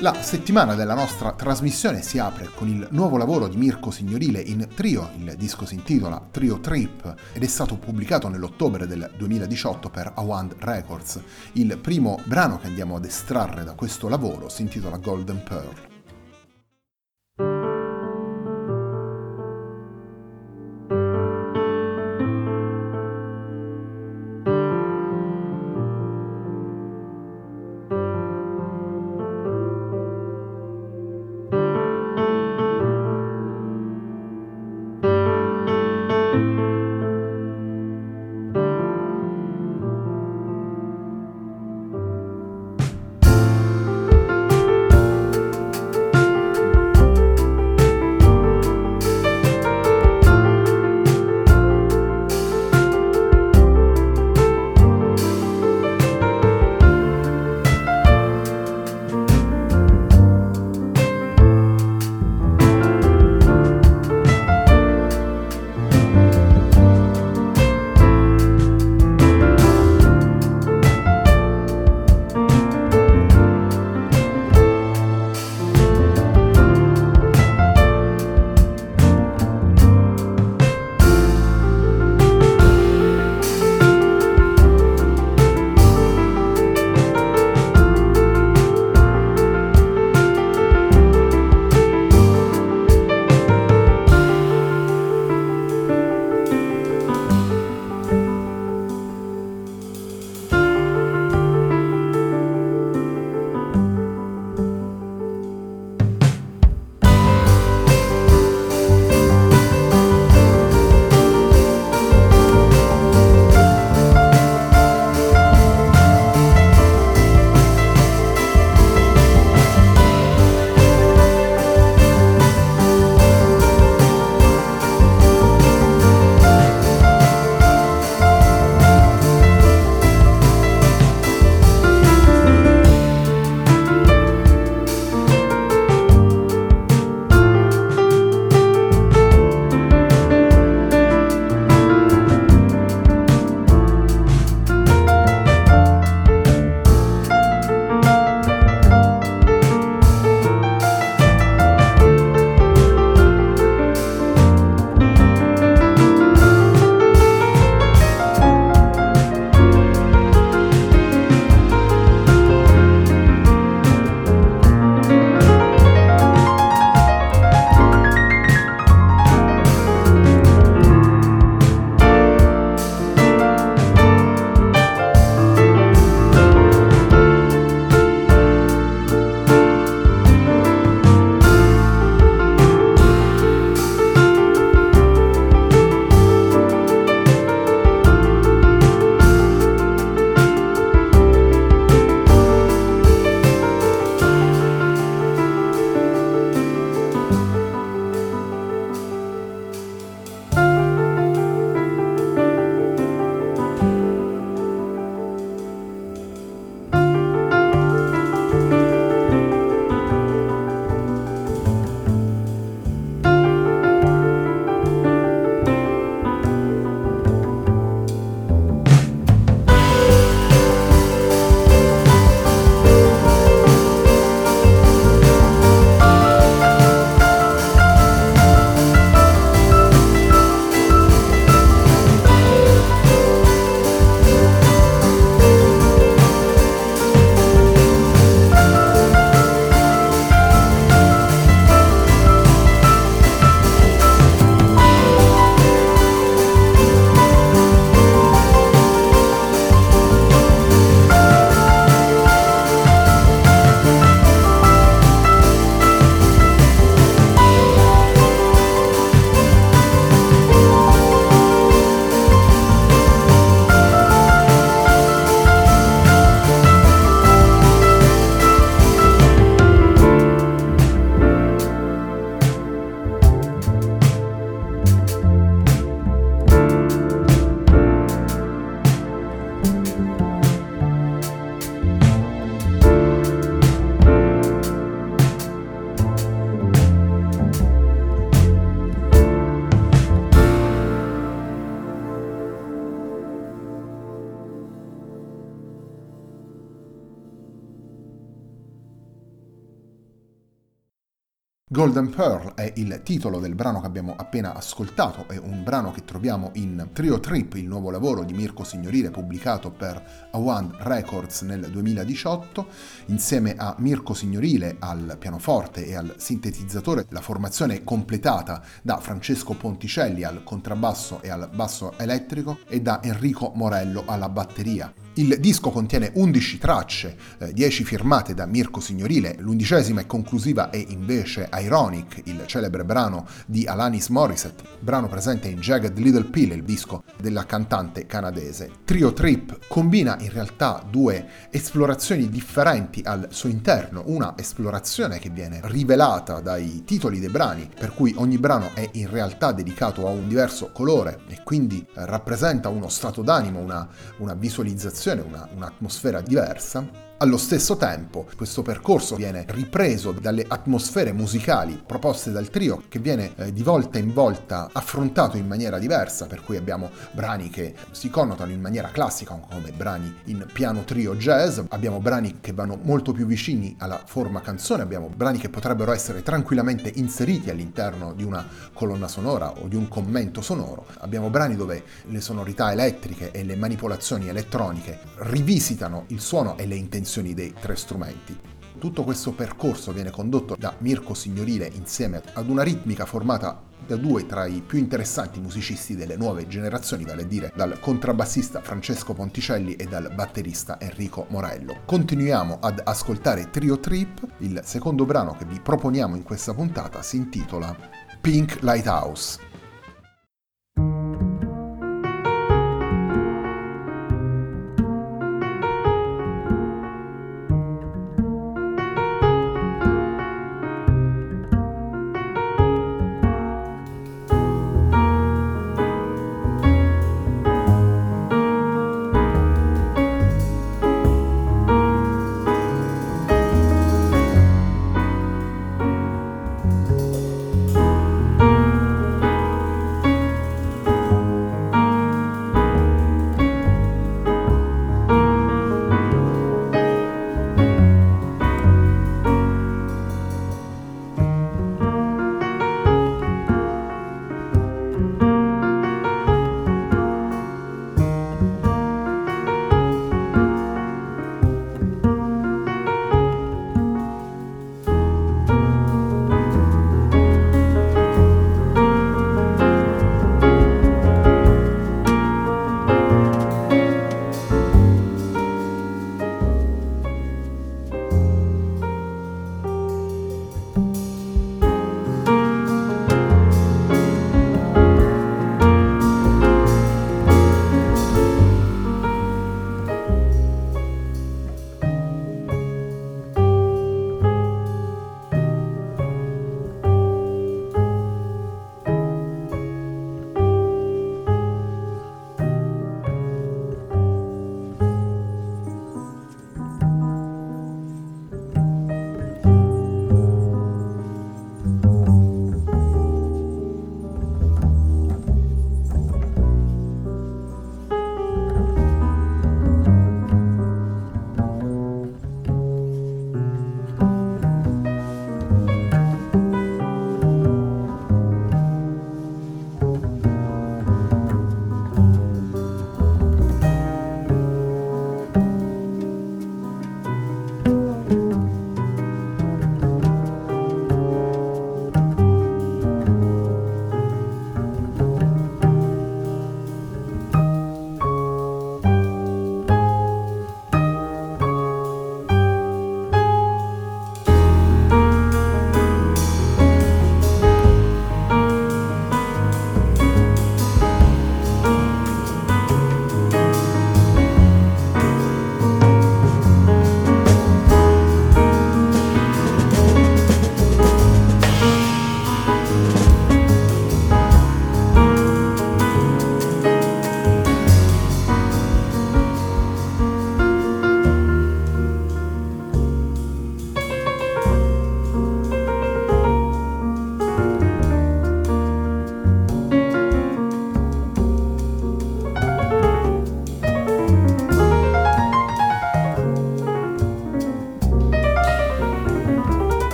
La settimana della nostra trasmissione si apre con il nuovo lavoro di Mirko Signorile in Trio, il disco si intitola Trio Trip ed è stato pubblicato nell'ottobre del 2018 per Awand Records. Il primo brano che andiamo ad estrarre da questo lavoro si intitola Golden Pearl. Golden Pearl è il titolo del brano che abbiamo appena ascoltato, è un brano che troviamo in Trio Trip, il nuovo lavoro di Mirko Signorile pubblicato per A1 Records nel 2018, insieme a Mirko Signorile al pianoforte e al sintetizzatore, la formazione completata da Francesco Ponticelli al contrabbasso e al basso elettrico e da Enrico Morello alla batteria. Il disco contiene 11 tracce, eh, 10 firmate da Mirko Signorile, l'undicesima e conclusiva è invece Ironic, il celebre brano di Alanis Morissette, brano presente in Jagged Little Pill, il disco della cantante canadese. Trio Trip combina in realtà due esplorazioni differenti al suo interno, una esplorazione che viene rivelata dai titoli dei brani, per cui ogni brano è in realtà dedicato a un diverso colore e quindi rappresenta uno stato d'animo, una, una visualizzazione una, un'atmosfera diversa allo stesso tempo, questo percorso viene ripreso dalle atmosfere musicali proposte dal trio, che viene eh, di volta in volta affrontato in maniera diversa, per cui abbiamo brani che si connotano in maniera classica, come brani in piano trio jazz, abbiamo brani che vanno molto più vicini alla forma canzone, abbiamo brani che potrebbero essere tranquillamente inseriti all'interno di una colonna sonora o di un commento sonoro, abbiamo brani dove le sonorità elettriche e le manipolazioni elettroniche rivisitano il suono e le intenzioni dimensioni dei tre strumenti. Tutto questo percorso viene condotto da Mirko Signorile insieme ad una ritmica formata da due tra i più interessanti musicisti delle nuove generazioni, vale a dire dal contrabbassista Francesco Ponticelli e dal batterista Enrico Morello. Continuiamo ad ascoltare Trio Trip, il secondo brano che vi proponiamo in questa puntata si intitola Pink Lighthouse.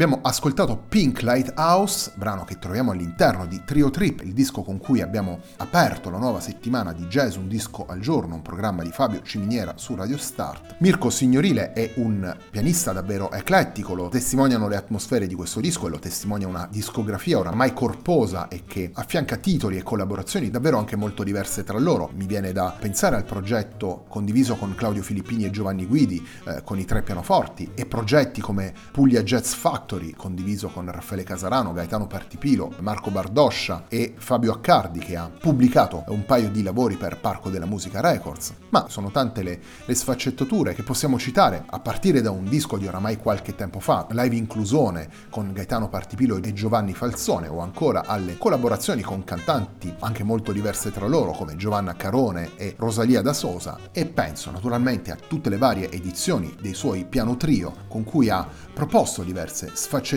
Abbiamo ascoltato Pink Lighthouse, brano che troviamo all'interno di Trio Trip, il disco con cui abbiamo aperto la nuova settimana di Jazz Un Disco al Giorno, un programma di Fabio Ciminiera su Radio Start. Mirko Signorile è un pianista davvero eclettico, lo testimoniano le atmosfere di questo disco e lo testimonia una discografia oramai corposa e che affianca titoli e collaborazioni davvero anche molto diverse tra loro. Mi viene da pensare al progetto condiviso con Claudio Filippini e Giovanni Guidi, eh, con i tre pianoforti, e progetti come Puglia Jazz Factory, condiviso con Raffaele Casarano, Gaetano Partipilo, Marco Bardoscia e Fabio Accardi, che ha pubblicato un paio di lavori per Parco della Musica Records. Ma sono tante le, le sfaccettature che possiamo citare, a partire da un disco di oramai qualche tempo fa, Live Inclusone con Gaetano Partipilo e Giovanni Falzone, o ancora alle collaborazioni con cantanti anche molto diverse tra loro, come Giovanna Carone e Rosalia da Sosa, e penso naturalmente a tutte le varie edizioni dei suoi piano trio con cui ha proposto diverse sfaccettature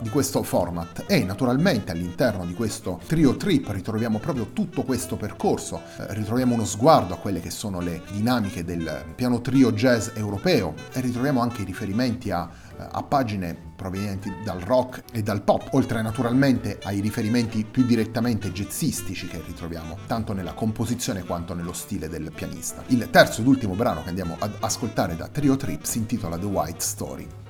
di questo format e naturalmente all'interno di questo trio trip ritroviamo proprio tutto questo percorso, eh, ritroviamo uno sguardo a quelle che sono le dinamiche del piano trio jazz europeo e ritroviamo anche i riferimenti a, eh, a pagine provenienti dal rock e dal pop, oltre naturalmente ai riferimenti più direttamente jazzistici che ritroviamo tanto nella composizione quanto nello stile del pianista. Il terzo ed ultimo brano che andiamo ad ascoltare da Trio Trip si intitola The White Story.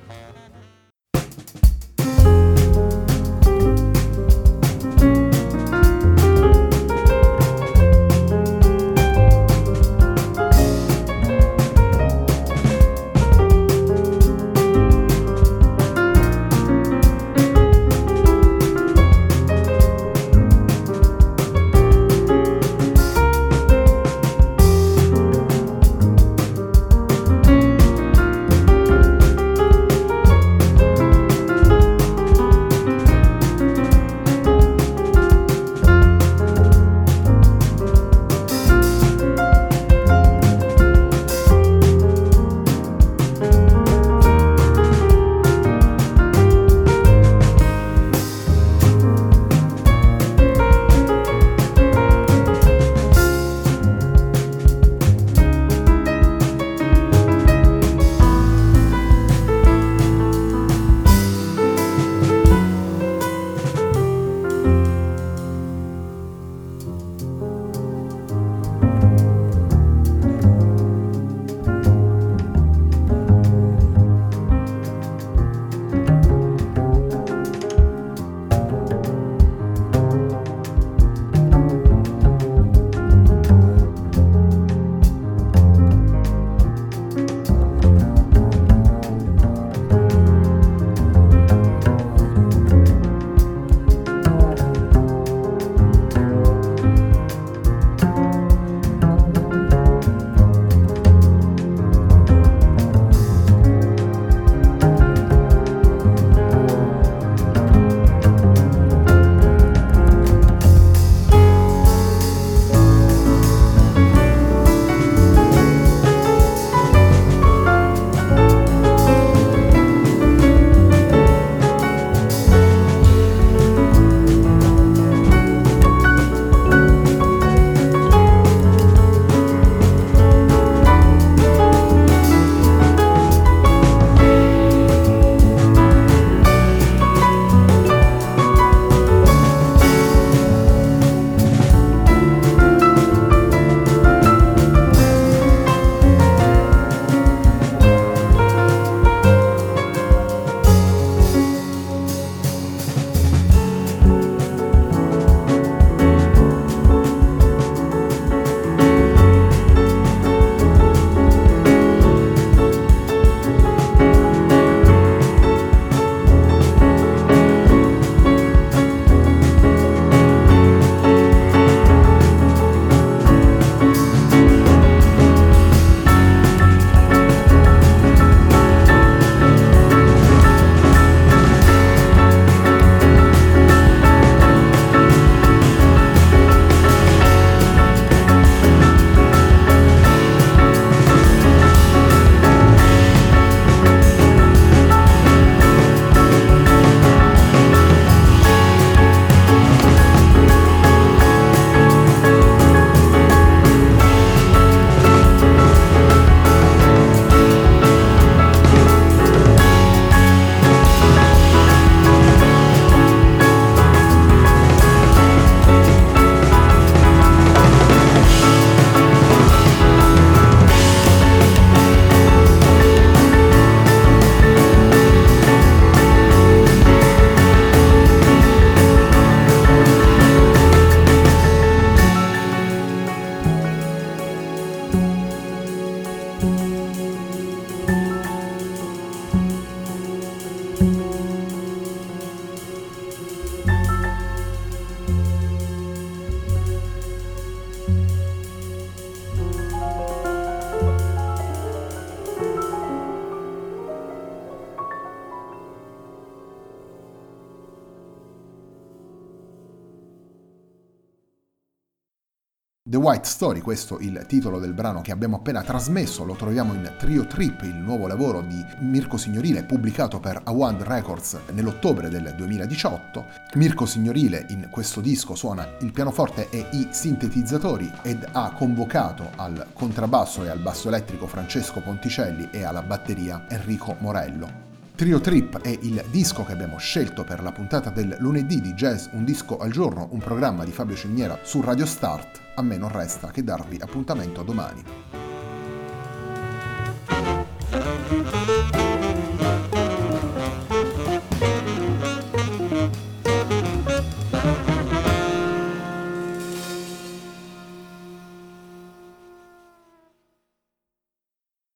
White Story, questo il titolo del brano che abbiamo appena trasmesso, lo troviamo in Trio Trip, il nuovo lavoro di Mirko Signorile pubblicato per Awand Records nell'ottobre del 2018. Mirko Signorile in questo disco suona il pianoforte e i sintetizzatori ed ha convocato al contrabbasso e al basso elettrico Francesco Ponticelli e alla batteria Enrico Morello. Trio Trip è il disco che abbiamo scelto per la puntata del lunedì di Jazz Un disco al giorno, un programma di Fabio Cigniera su Radio Start. A me non resta che darvi appuntamento a domani.